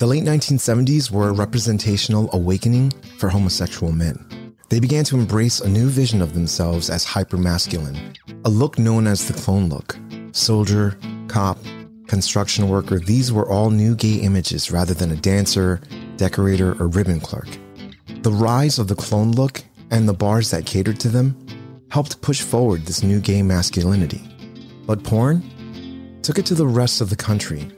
The late 1970s were a representational awakening for homosexual men. They began to embrace a new vision of themselves as hypermasculine, a look known as the clone look. Soldier, cop, construction worker, these were all new gay images rather than a dancer, decorator, or ribbon clerk. The rise of the clone look and the bars that catered to them helped push forward this new gay masculinity. But porn took it to the rest of the country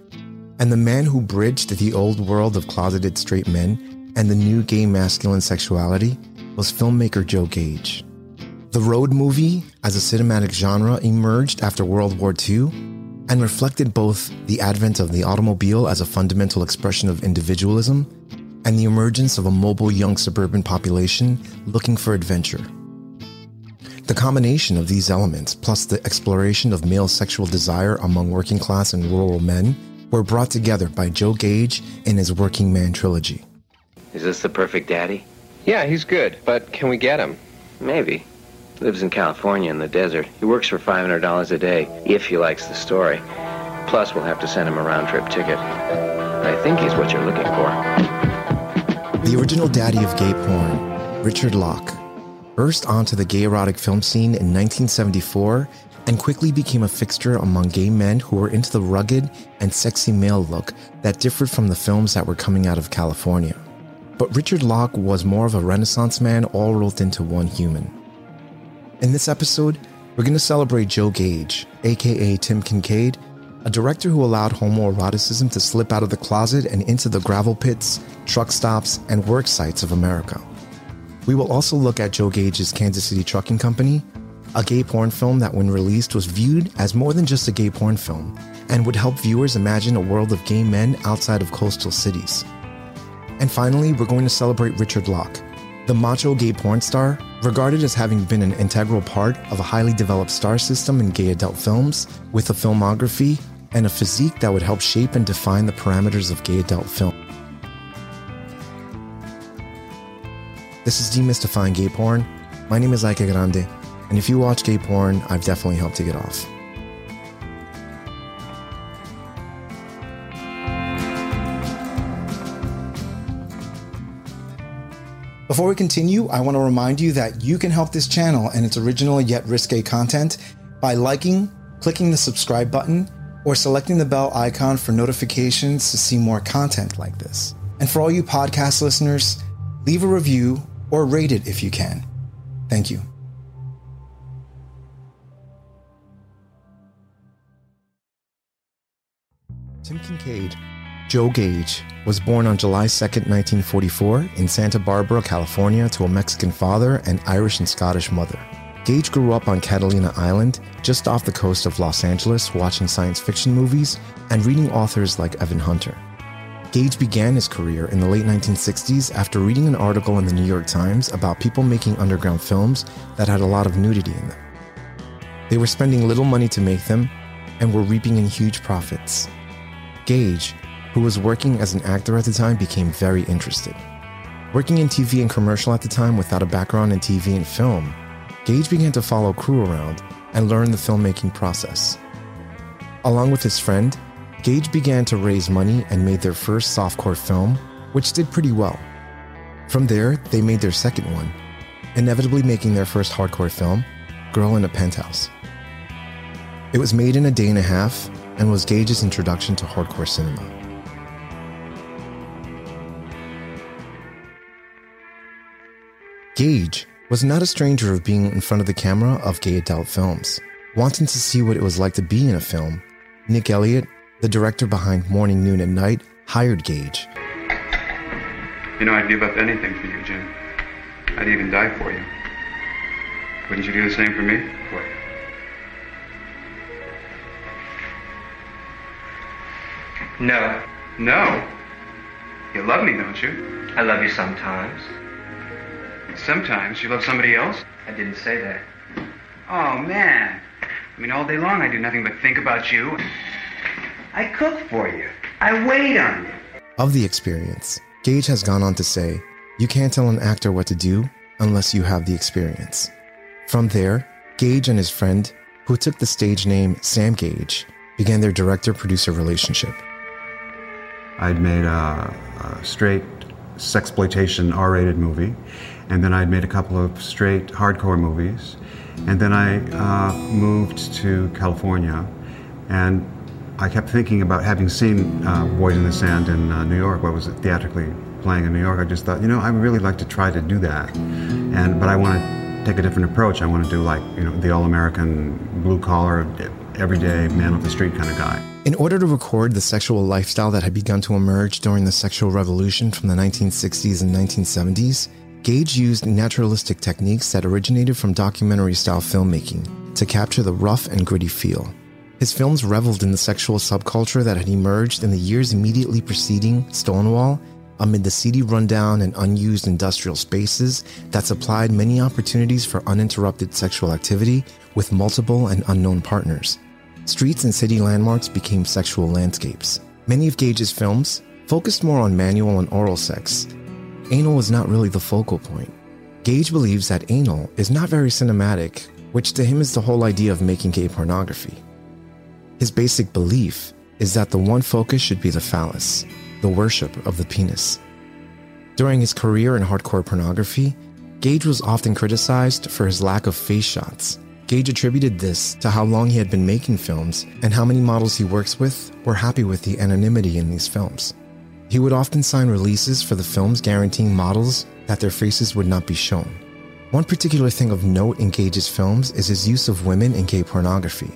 and the man who bridged the old world of closeted straight men and the new gay masculine sexuality was filmmaker Joe Gage. The road movie as a cinematic genre emerged after World War II and reflected both the advent of the automobile as a fundamental expression of individualism and the emergence of a mobile young suburban population looking for adventure. The combination of these elements, plus the exploration of male sexual desire among working class and rural men, were brought together by Joe Gage in his Working Man trilogy. Is this the perfect daddy? Yeah, he's good, but can we get him? Maybe. Lives in California in the desert. He works for $500 a day, if he likes the story. Plus, we'll have to send him a round trip ticket. I think he's what you're looking for. The original daddy of gay porn, Richard Locke, burst onto the gay erotic film scene in 1974 and quickly became a fixture among gay men who were into the rugged and sexy male look that differed from the films that were coming out of California. But Richard Locke was more of a Renaissance man all rolled into one human. In this episode, we're going to celebrate Joe Gage, aka Tim Kincaid, a director who allowed homoeroticism to slip out of the closet and into the gravel pits, truck stops, and work sites of America. We will also look at Joe Gage's Kansas City Trucking Company a gay porn film that, when released, was viewed as more than just a gay porn film and would help viewers imagine a world of gay men outside of coastal cities. And finally, we're going to celebrate Richard Locke, the macho gay porn star, regarded as having been an integral part of a highly developed star system in gay adult films, with a filmography and a physique that would help shape and define the parameters of gay adult film. This is Demystifying Gay Porn. My name is Ike Grande. And if you watch gay porn, I've definitely helped to get off. Before we continue, I want to remind you that you can help this channel and its original yet risque content by liking, clicking the subscribe button, or selecting the bell icon for notifications to see more content like this. And for all you podcast listeners, leave a review or rate it if you can. Thank you. Tim Kincaid, Joe Gage, was born on July 2, 1944, in Santa Barbara, California, to a Mexican father and Irish and Scottish mother. Gage grew up on Catalina Island, just off the coast of Los Angeles, watching science fiction movies and reading authors like Evan Hunter. Gage began his career in the late 1960s after reading an article in the New York Times about people making underground films that had a lot of nudity in them. They were spending little money to make them and were reaping in huge profits. Gage, who was working as an actor at the time, became very interested. Working in TV and commercial at the time without a background in TV and film, Gage began to follow crew around and learn the filmmaking process. Along with his friend, Gage began to raise money and made their first softcore film, which did pretty well. From there, they made their second one, inevitably making their first hardcore film, Girl in a Penthouse. It was made in a day and a half and was Gage's introduction to hardcore cinema. Gage was not a stranger of being in front of the camera of gay adult films. Wanting to see what it was like to be in a film, Nick Elliott, the director behind Morning, Noon, and Night, hired Gage. You know, I'd give up anything for you, Jim. I'd even die for you. Wouldn't you do the same for me? What? No. No. You love me, don't you? I love you sometimes. Sometimes you love somebody else? I didn't say that. Oh, man. I mean, all day long I do nothing but think about you. I cook for you. I wait on you. Of the experience, Gage has gone on to say, You can't tell an actor what to do unless you have the experience. From there, Gage and his friend, who took the stage name Sam Gage, began their director producer relationship. I'd made a, a straight sexploitation R-rated movie, and then I'd made a couple of straight hardcore movies, and then I uh, moved to California, and I kept thinking about having seen uh, Boys in the Sand in uh, New York, what was it, theatrically playing in New York. I just thought, you know, I would really like to try to do that, and but I want to take a different approach. I want to do like you know the all-American blue collar, everyday man off the street kind of guy. In order to record the sexual lifestyle that had begun to emerge during the sexual revolution from the 1960s and 1970s, Gage used naturalistic techniques that originated from documentary style filmmaking to capture the rough and gritty feel. His films reveled in the sexual subculture that had emerged in the years immediately preceding Stonewall amid the seedy rundown and unused industrial spaces that supplied many opportunities for uninterrupted sexual activity with multiple and unknown partners. Streets and city landmarks became sexual landscapes. Many of Gage's films focused more on manual and oral sex. Anal was not really the focal point. Gage believes that anal is not very cinematic, which to him is the whole idea of making gay pornography. His basic belief is that the one focus should be the phallus, the worship of the penis. During his career in hardcore pornography, Gage was often criticized for his lack of face shots. Gage attributed this to how long he had been making films and how many models he works with were happy with the anonymity in these films. He would often sign releases for the films guaranteeing models that their faces would not be shown. One particular thing of note in Gage's films is his use of women in gay pornography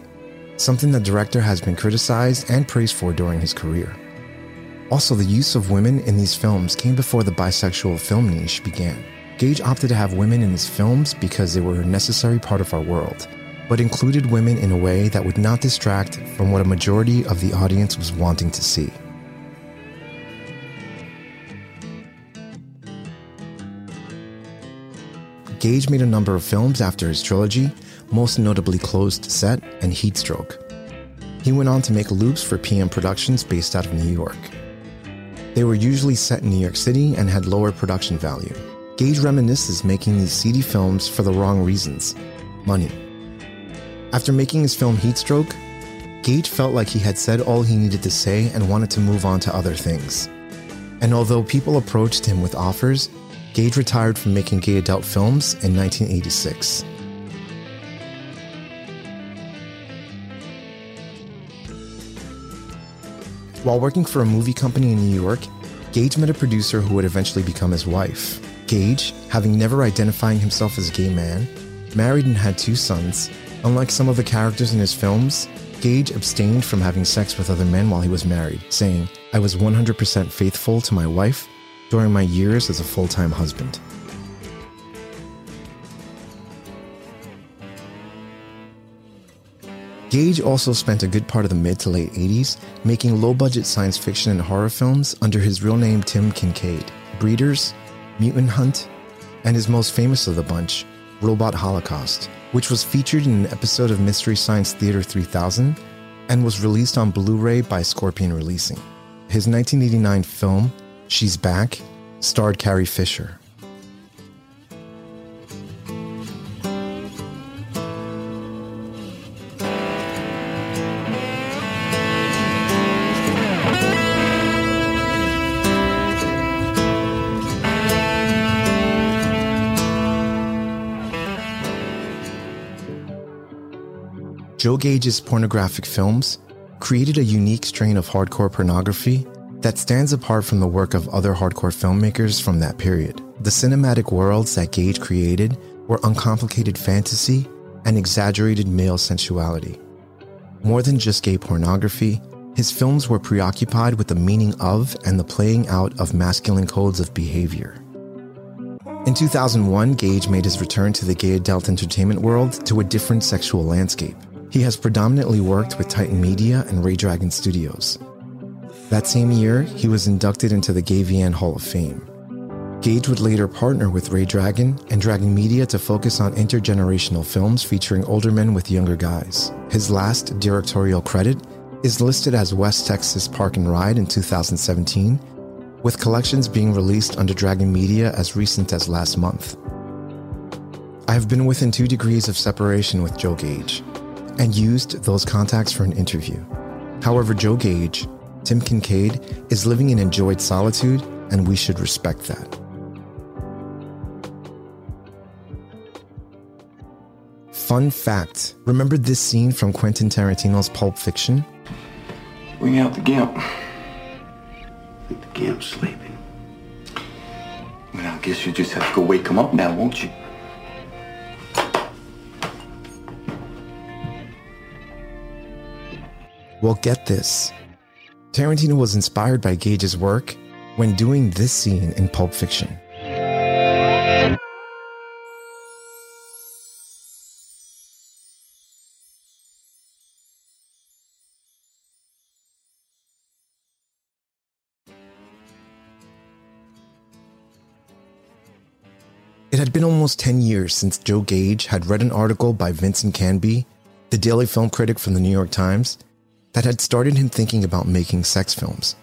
something the director has been criticized and praised for during his career. Also, the use of women in these films came before the bisexual film niche began. Gage opted to have women in his films because they were a necessary part of our world, but included women in a way that would not distract from what a majority of the audience was wanting to see. Gage made a number of films after his trilogy, most notably Closed Set and Heatstroke. He went on to make loops for PM Productions based out of New York. They were usually set in New York City and had lower production value. Gage reminisces making these seedy films for the wrong reasons money. After making his film Heatstroke, Gage felt like he had said all he needed to say and wanted to move on to other things. And although people approached him with offers, Gage retired from making gay adult films in 1986. While working for a movie company in New York, Gage met a producer who would eventually become his wife. Gage, having never identifying himself as a gay man, married and had two sons. Unlike some of the characters in his films, Gage abstained from having sex with other men while he was married, saying, I was 100% faithful to my wife during my years as a full time husband. Gage also spent a good part of the mid to late 80s making low budget science fiction and horror films under his real name Tim Kincaid, Breeders, Mutant Hunt, and his most famous of the bunch, Robot Holocaust, which was featured in an episode of Mystery Science Theater 3000 and was released on Blu ray by Scorpion Releasing. His 1989 film, She's Back, starred Carrie Fisher. Joe Gage's pornographic films created a unique strain of hardcore pornography that stands apart from the work of other hardcore filmmakers from that period. The cinematic worlds that Gage created were uncomplicated fantasy and exaggerated male sensuality. More than just gay pornography, his films were preoccupied with the meaning of and the playing out of masculine codes of behavior. In 2001, Gage made his return to the gay adult entertainment world to a different sexual landscape. He has predominantly worked with Titan Media and Ray Dragon Studios. That same year, he was inducted into the GayVN Hall of Fame. Gage would later partner with Ray Dragon and Dragon Media to focus on intergenerational films featuring older men with younger guys. His last directorial credit is listed as West Texas Park and Ride in 2017, with collections being released under Dragon Media as recent as last month. I have been within two degrees of separation with Joe Gage and used those contacts for an interview. However, Joe Gage, Tim Kincaid, is living in enjoyed solitude, and we should respect that. Fun fact remember this scene from Quentin Tarantino's Pulp Fiction? Bring out the Gimp. I Think the Gimp's sleeping. Well, I guess you just have to go wake him up now, won't you? Well, get this. Tarantino was inspired by Gage's work when doing this scene in Pulp Fiction. It had been almost 10 years since Joe Gage had read an article by Vincent Canby, the daily film critic from the New York Times, that had started him thinking about making sex films.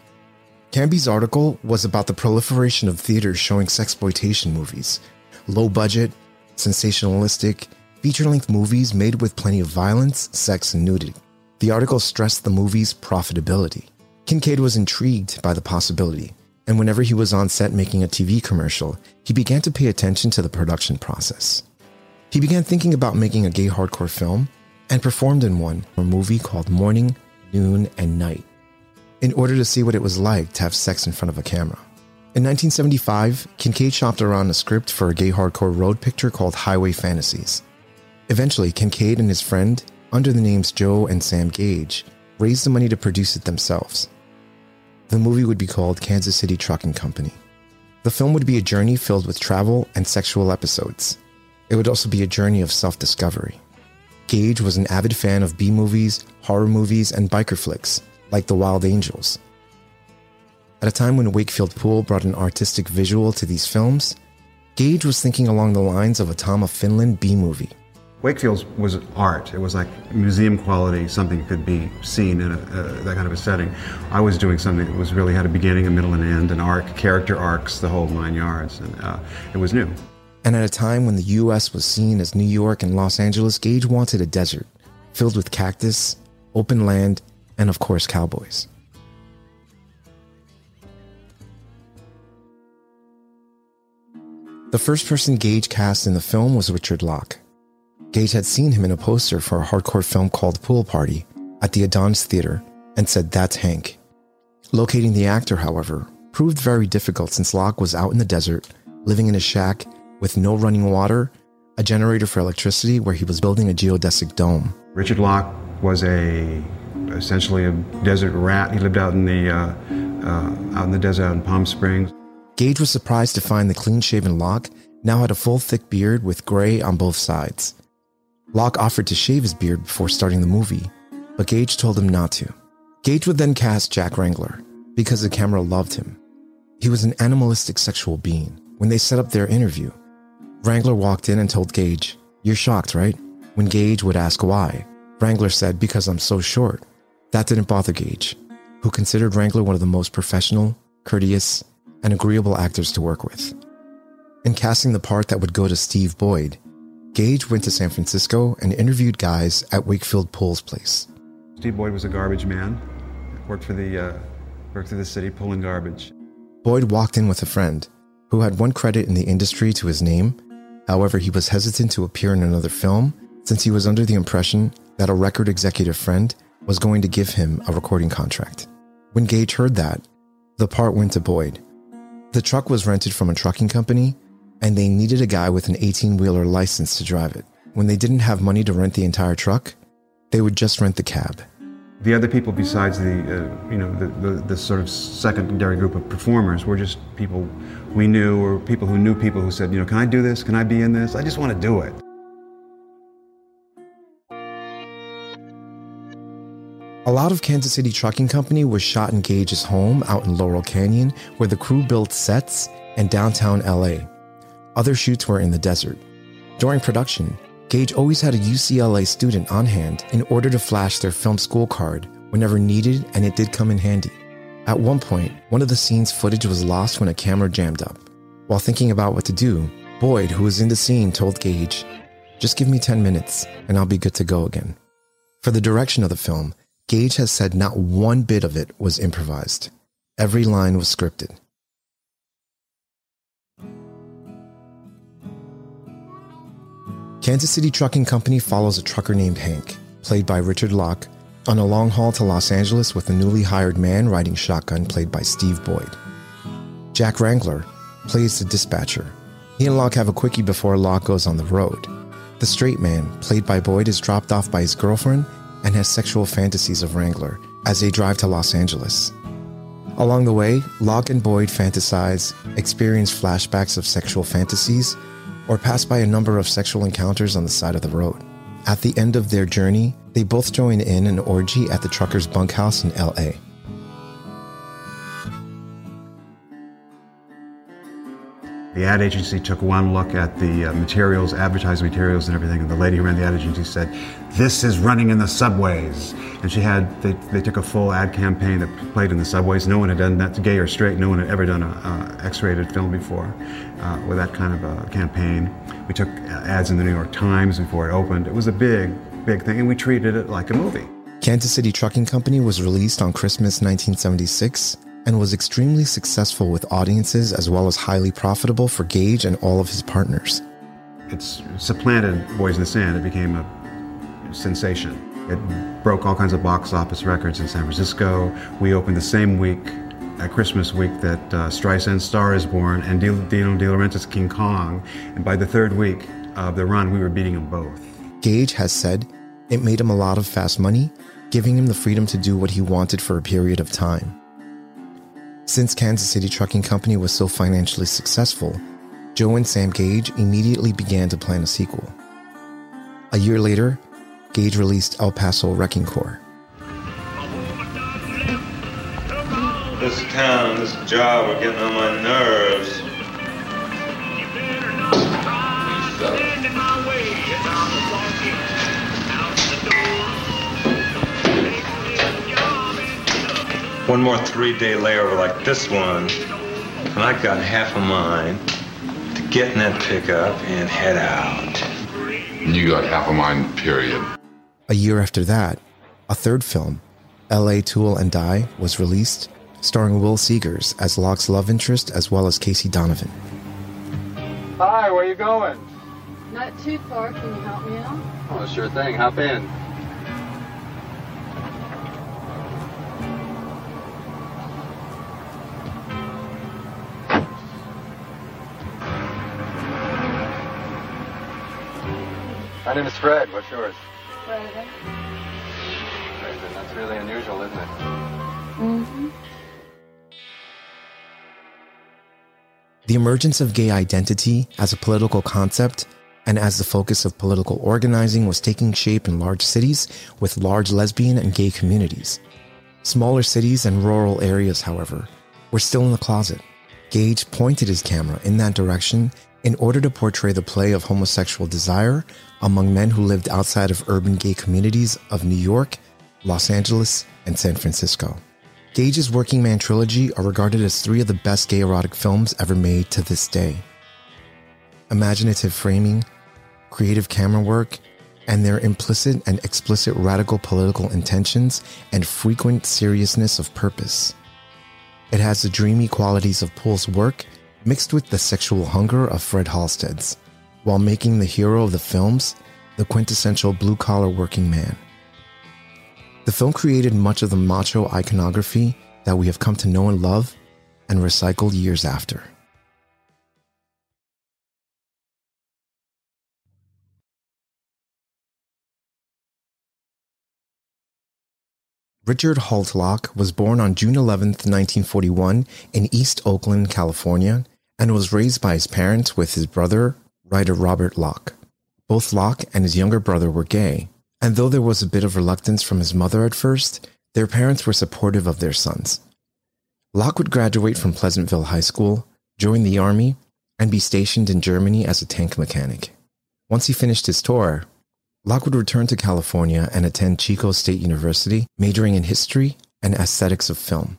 Canby's article was about the proliferation of theaters showing sexploitation movies, low budget, sensationalistic, feature length movies made with plenty of violence, sex, and nudity. The article stressed the movie's profitability. Kincaid was intrigued by the possibility, and whenever he was on set making a TV commercial, he began to pay attention to the production process. He began thinking about making a gay hardcore film and performed in one, a movie called Morning, Noon, and Night, in order to see what it was like to have sex in front of a camera. In 1975, Kincaid shopped around a script for a gay hardcore road picture called Highway Fantasies. Eventually, Kincaid and his friend, under the names Joe and Sam Gage, raised the money to produce it themselves. The movie would be called Kansas City Trucking Company. The film would be a journey filled with travel and sexual episodes. It would also be a journey of self discovery. Gage was an avid fan of B movies, horror movies, and biker flicks, like The Wild Angels. At a time when Wakefield Poole brought an artistic visual to these films, Gage was thinking along the lines of a Tom of Finland B movie. Wakefield was art. It was like museum quality, something could be seen in a, uh, that kind of a setting. I was doing something that was really had a beginning, a middle, and end, an arc, character arcs, the whole nine yards, and uh, it was new. And at a time when the US was seen as New York and Los Angeles, Gage wanted a desert filled with cactus, open land, and of course, cowboys. The first person Gage cast in the film was Richard Locke. Gage had seen him in a poster for a hardcore film called Pool Party at the Adonis Theater and said, That's Hank. Locating the actor, however, proved very difficult since Locke was out in the desert, living in a shack with no running water, a generator for electricity where he was building a geodesic dome. Richard Locke was a essentially a desert rat. He lived out in the uh, uh, out in the desert out in Palm Springs. Gage was surprised to find the clean-shaven Locke now had a full thick beard with gray on both sides. Locke offered to shave his beard before starting the movie, but Gage told him not to. Gage would then cast Jack Wrangler because the camera loved him. He was an animalistic sexual being. When they set up their interview, Wrangler walked in and told Gage, You're shocked, right? When Gage would ask why, Wrangler said, Because I'm so short. That didn't bother Gage, who considered Wrangler one of the most professional, courteous, and agreeable actors to work with. In casting the part that would go to Steve Boyd, Gage went to San Francisco and interviewed guys at Wakefield Poole's place. Steve Boyd was a garbage man, worked for the uh, worked for the city pulling garbage. Boyd walked in with a friend who had one credit in the industry to his name. However, he was hesitant to appear in another film since he was under the impression that a record executive friend was going to give him a recording contract. When Gage heard that, the part went to Boyd. The truck was rented from a trucking company, and they needed a guy with an 18 wheeler license to drive it. When they didn't have money to rent the entire truck, they would just rent the cab. The other people besides the, uh, you know, the, the, the, sort of secondary group of performers were just people we knew or people who knew people who said, you know, can I do this? Can I be in this? I just want to do it. A lot of Kansas City Trucking Company was shot in Gage's home out in Laurel Canyon, where the crew built sets, and downtown LA. Other shoots were in the desert. During production, Gage always had a UCLA student on hand in order to flash their film school card whenever needed, and it did come in handy. At one point, one of the scene's footage was lost when a camera jammed up. While thinking about what to do, Boyd, who was in the scene, told Gage, Just give me 10 minutes and I'll be good to go again. For the direction of the film, Gage has said not one bit of it was improvised. Every line was scripted. Kansas City Trucking Company follows a trucker named Hank, played by Richard Locke, on a long haul to Los Angeles with a newly hired man riding shotgun, played by Steve Boyd. Jack Wrangler plays the dispatcher. He and Locke have a quickie before Locke goes on the road. The straight man, played by Boyd, is dropped off by his girlfriend and has sexual fantasies of Wrangler as they drive to Los Angeles. Along the way, Locke and Boyd fantasize, experience flashbacks of sexual fantasies, or pass by a number of sexual encounters on the side of the road. At the end of their journey, they both join in an orgy at the trucker's bunkhouse in LA. The ad agency took one look at the uh, materials, advertising materials, and everything, and the lady who ran the ad agency said, "This is running in the subways." And she had they, they took a full ad campaign that played in the subways. No one had done that, gay or straight. No one had ever done a, a X-rated film before uh, with that kind of a campaign. We took ads in the New York Times before it opened. It was a big, big thing, and we treated it like a movie. Kansas City Trucking Company was released on Christmas 1976 and was extremely successful with audiences as well as highly profitable for Gage and all of his partners. It's supplanted Boys in the Sand. It became a sensation. It broke all kinds of box office records in San Francisco. We opened the same week, at Christmas week, that uh, Streisand's Star is Born and Dino De Laurentiis' King Kong. And by the third week of the run, we were beating them both. Gage has said it made him a lot of fast money, giving him the freedom to do what he wanted for a period of time. Since Kansas City Trucking Company was so financially successful, Joe and Sam Gage immediately began to plan a sequel. A year later, Gage released El Paso Wrecking Corps. This town, this job are getting on my nerves. One more three-day layover like this one, and I got half a mind to get in that pickup and head out. You got half a mind, period. A year after that, a third film, L.A. Tool and Die, was released, starring Will Seagers as Locke's love interest as well as Casey Donovan. Hi, where you going? Not too far. Can you help me out? Oh, sure thing. Hop in. My name is Fred. What's yours? Fred. Fred, that's really unusual, isn't it? Mm-hmm. The emergence of gay identity as a political concept and as the focus of political organizing was taking shape in large cities with large lesbian and gay communities. Smaller cities and rural areas, however, were still in the closet. Gage pointed his camera in that direction in order to portray the play of homosexual desire among men who lived outside of urban gay communities of New York, Los Angeles, and San Francisco. Gage's Working Man trilogy are regarded as three of the best gay erotic films ever made to this day. Imaginative framing, creative camera work, and their implicit and explicit radical political intentions and frequent seriousness of purpose. It has the dreamy qualities of Pohl's work mixed with the sexual hunger of Fred Halsted's, while making the hero of the films the quintessential blue collar working man. The film created much of the macho iconography that we have come to know and love and recycled years after. Richard Holt Locke was born on June 11, 1941, in East Oakland, California, and was raised by his parents with his brother, writer Robert Locke. Both Locke and his younger brother were gay, and though there was a bit of reluctance from his mother at first, their parents were supportive of their sons. Locke would graduate from Pleasantville High School, join the Army, and be stationed in Germany as a tank mechanic. Once he finished his tour, Locke would return to California and attend Chico State University, majoring in history and aesthetics of film.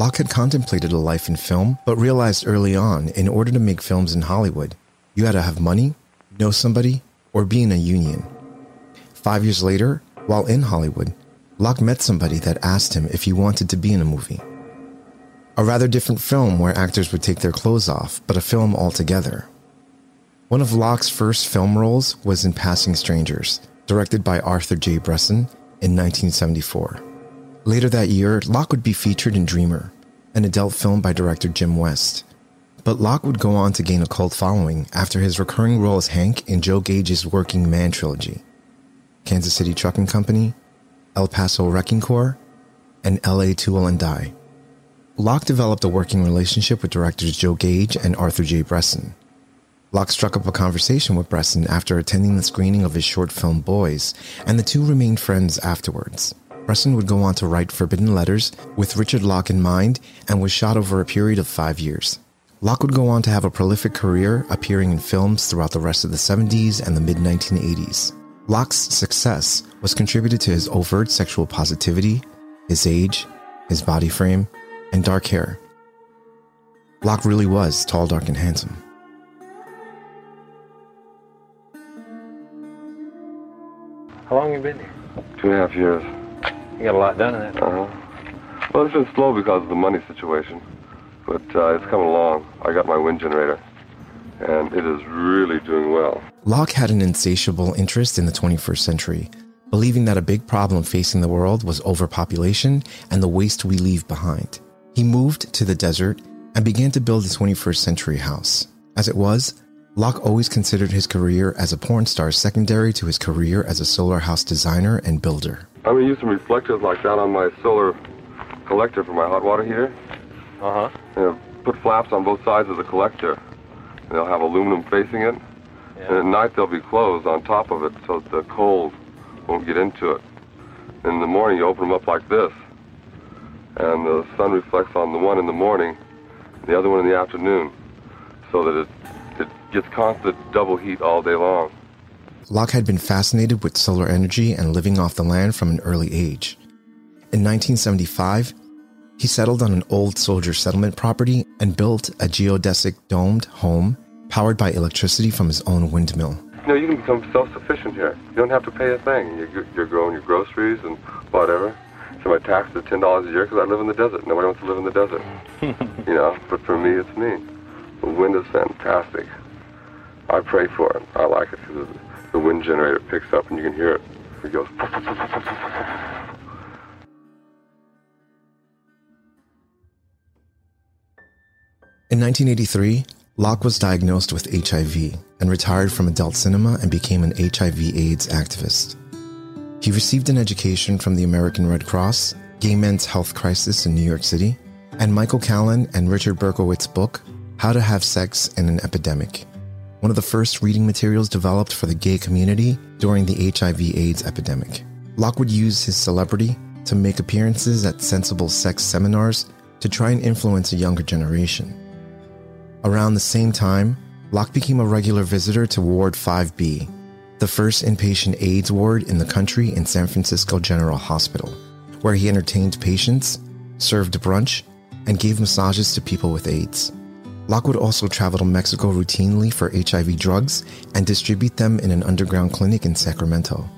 Locke had contemplated a life in film, but realized early on in order to make films in Hollywood, you had to have money, know somebody, or be in a union. Five years later, while in Hollywood, Locke met somebody that asked him if he wanted to be in a movie. A rather different film where actors would take their clothes off, but a film altogether. One of Locke's first film roles was in Passing Strangers, directed by Arthur J. Bressan in 1974. Later that year, Locke would be featured in Dreamer, an adult film by director Jim West. But Locke would go on to gain a cult following after his recurring role as Hank in Joe Gage's Working Man trilogy Kansas City Trucking Company, El Paso Wrecking Corps, and LA Tool and Die. Locke developed a working relationship with directors Joe Gage and Arthur J. Bressan. Locke struck up a conversation with Bressan after attending the screening of his short film Boys, and the two remained friends afterwards. Bressan would go on to write Forbidden Letters with Richard Locke in mind and was shot over a period of five years. Locke would go on to have a prolific career appearing in films throughout the rest of the 70s and the mid 1980s. Locke's success was contributed to his overt sexual positivity, his age, his body frame, and dark hair. Locke really was tall, dark, and handsome. How long you been here? Two and a half years. You got a lot done in that. Uh huh. Well, it's been slow because of the money situation, but uh, it's coming along. I got my wind generator, and it is really doing well. Locke had an insatiable interest in the 21st century, believing that a big problem facing the world was overpopulation and the waste we leave behind. He moved to the desert and began to build a 21st century house. As it was, Locke always considered his career as a porn star secondary to his career as a solar house designer and builder. I'm gonna use some reflectors like that on my solar collector for my hot water heater. Uh huh. You know, put flaps on both sides of the collector. And they'll have aluminum facing it. Yeah. And at night they'll be closed on top of it so that the cold won't get into it. And in the morning you open them up like this. And the sun reflects on the one in the morning, the other one in the afternoon, so that it, it gets constant double heat all day long. Locke had been fascinated with solar energy and living off the land from an early age. In 1975, he settled on an old soldier settlement property and built a geodesic domed home powered by electricity from his own windmill. You know, you can become self-sufficient here. You don't have to pay a thing. You're, you're growing your groceries and whatever. So my tax is ten dollars a year because I live in the desert. Nobody wants to live in the desert. you know, but for me, it's me. The wind is fantastic. I pray for it. I like it because the wind generator picks up and you can hear it. It goes. In 1983, Locke was diagnosed with HIV and retired from adult cinema and became an HIV/AIDS activist. He received an education from the American Red Cross, Gay Men's Health Crisis in New York City, and Michael Callen and Richard Berkowitz's book, How to Have Sex in an Epidemic, one of the first reading materials developed for the gay community during the HIV/AIDS epidemic. Locke would used his celebrity to make appearances at sensible sex seminars to try and influence a younger generation. Around the same time, Locke became a regular visitor to Ward 5B, the first inpatient AIDS ward in the country in San Francisco General Hospital, where he entertained patients, served brunch, and gave massages to people with AIDS. Locke would also traveled to Mexico routinely for HIV drugs and distribute them in an underground clinic in Sacramento.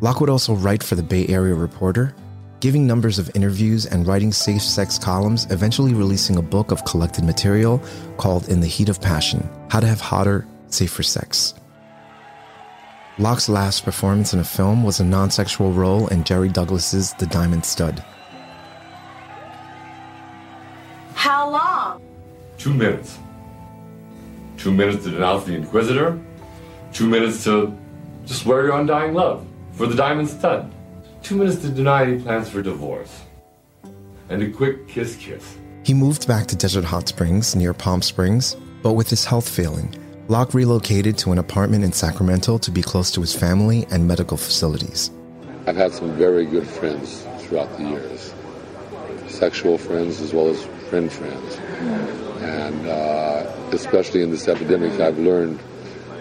Locke would also write for the Bay Area Reporter, giving numbers of interviews and writing safe sex columns, eventually releasing a book of collected material called In the Heat of Passion How to Have Hotter, Safer Sex. Locke's last performance in a film was a non sexual role in Jerry Douglas's The Diamond Stud. How long? Two minutes. Two minutes to denounce the Inquisitor. Two minutes to just swear your undying love for the Diamond Stud. Two minutes to deny any plans for divorce. And a quick kiss kiss. He moved back to Desert Hot Springs near Palm Springs, but with his health failing, Locke relocated to an apartment in Sacramento to be close to his family and medical facilities. I've had some very good friends throughout the years sexual friends as well as friend friends. And uh, especially in this epidemic, I've learned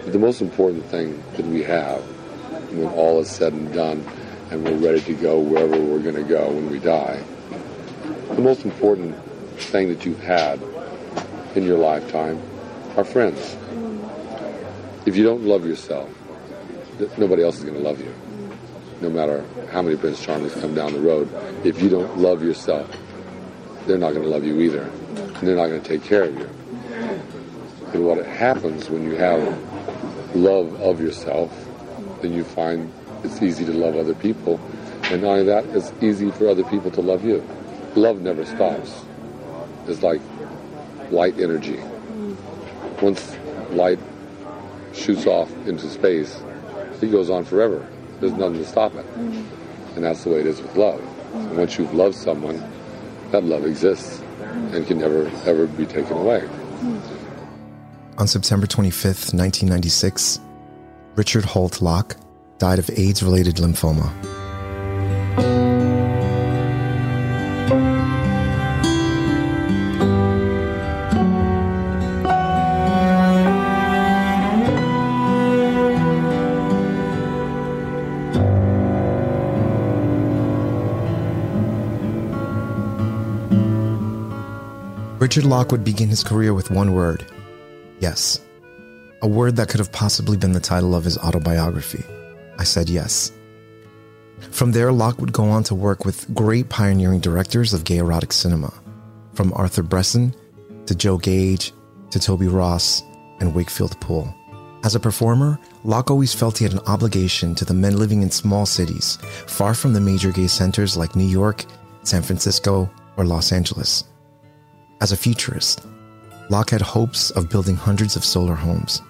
that the most important thing that we have when all is said and done and we're ready to go wherever we're going to go when we die, the most important thing that you've had in your lifetime are friends. If you don't love yourself, nobody else is going to love you. No matter how many Prince Charmings come down the road, if you don't love yourself, they're not going to love you either. And they're not going to take care of you. And what happens when you have love of yourself, then you find it's easy to love other people. And not only that, it's easy for other people to love you. Love never stops. It's like light energy. Once light shoots off into space, it goes on forever. There's nothing to stop it. And that's the way it is with love. And once you've loved someone, that love exists and can never, ever be taken away. On September 25th, 1996, Richard Holt Locke died of AIDS related lymphoma. Richard Locke would begin his career with one word yes. A word that could have possibly been the title of his autobiography. I said yes. From there, Locke would go on to work with great pioneering directors of gay erotic cinema, from Arthur Bressan to Joe Gage to Toby Ross and Wakefield Poole. As a performer, Locke always felt he had an obligation to the men living in small cities, far from the major gay centers like New York, San Francisco, or Los Angeles. As a futurist, Locke had hopes of building hundreds of solar homes.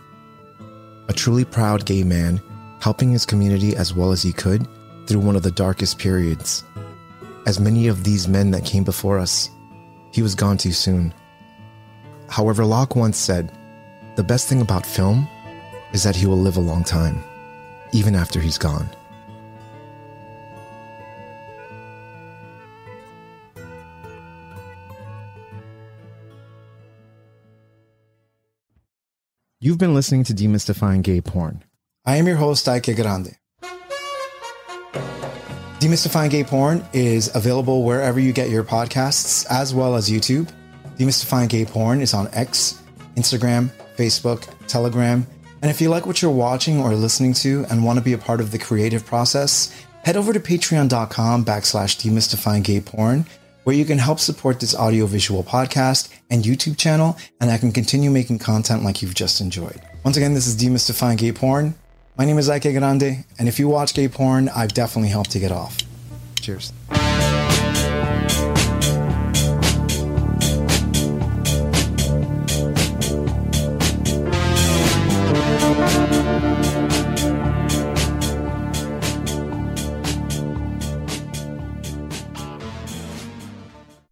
A truly proud gay man, helping his community as well as he could through one of the darkest periods. As many of these men that came before us, he was gone too soon. However, Locke once said, The best thing about film is that he will live a long time, even after he's gone. You've been listening to Demystifying Gay Porn. I am your host, Ike Grande. Demystifying Gay Porn is available wherever you get your podcasts, as well as YouTube. Demystifying Gay Porn is on X, Instagram, Facebook, Telegram. And if you like what you're watching or listening to and want to be a part of the creative process, head over to patreon.com backslash demystifying gay porn, where you can help support this audiovisual podcast and YouTube channel, and I can continue making content like you've just enjoyed. Once again, this is Demystifying Gay Porn. My name is Ike Grande, and if you watch gay porn, I've definitely helped to get off. Cheers.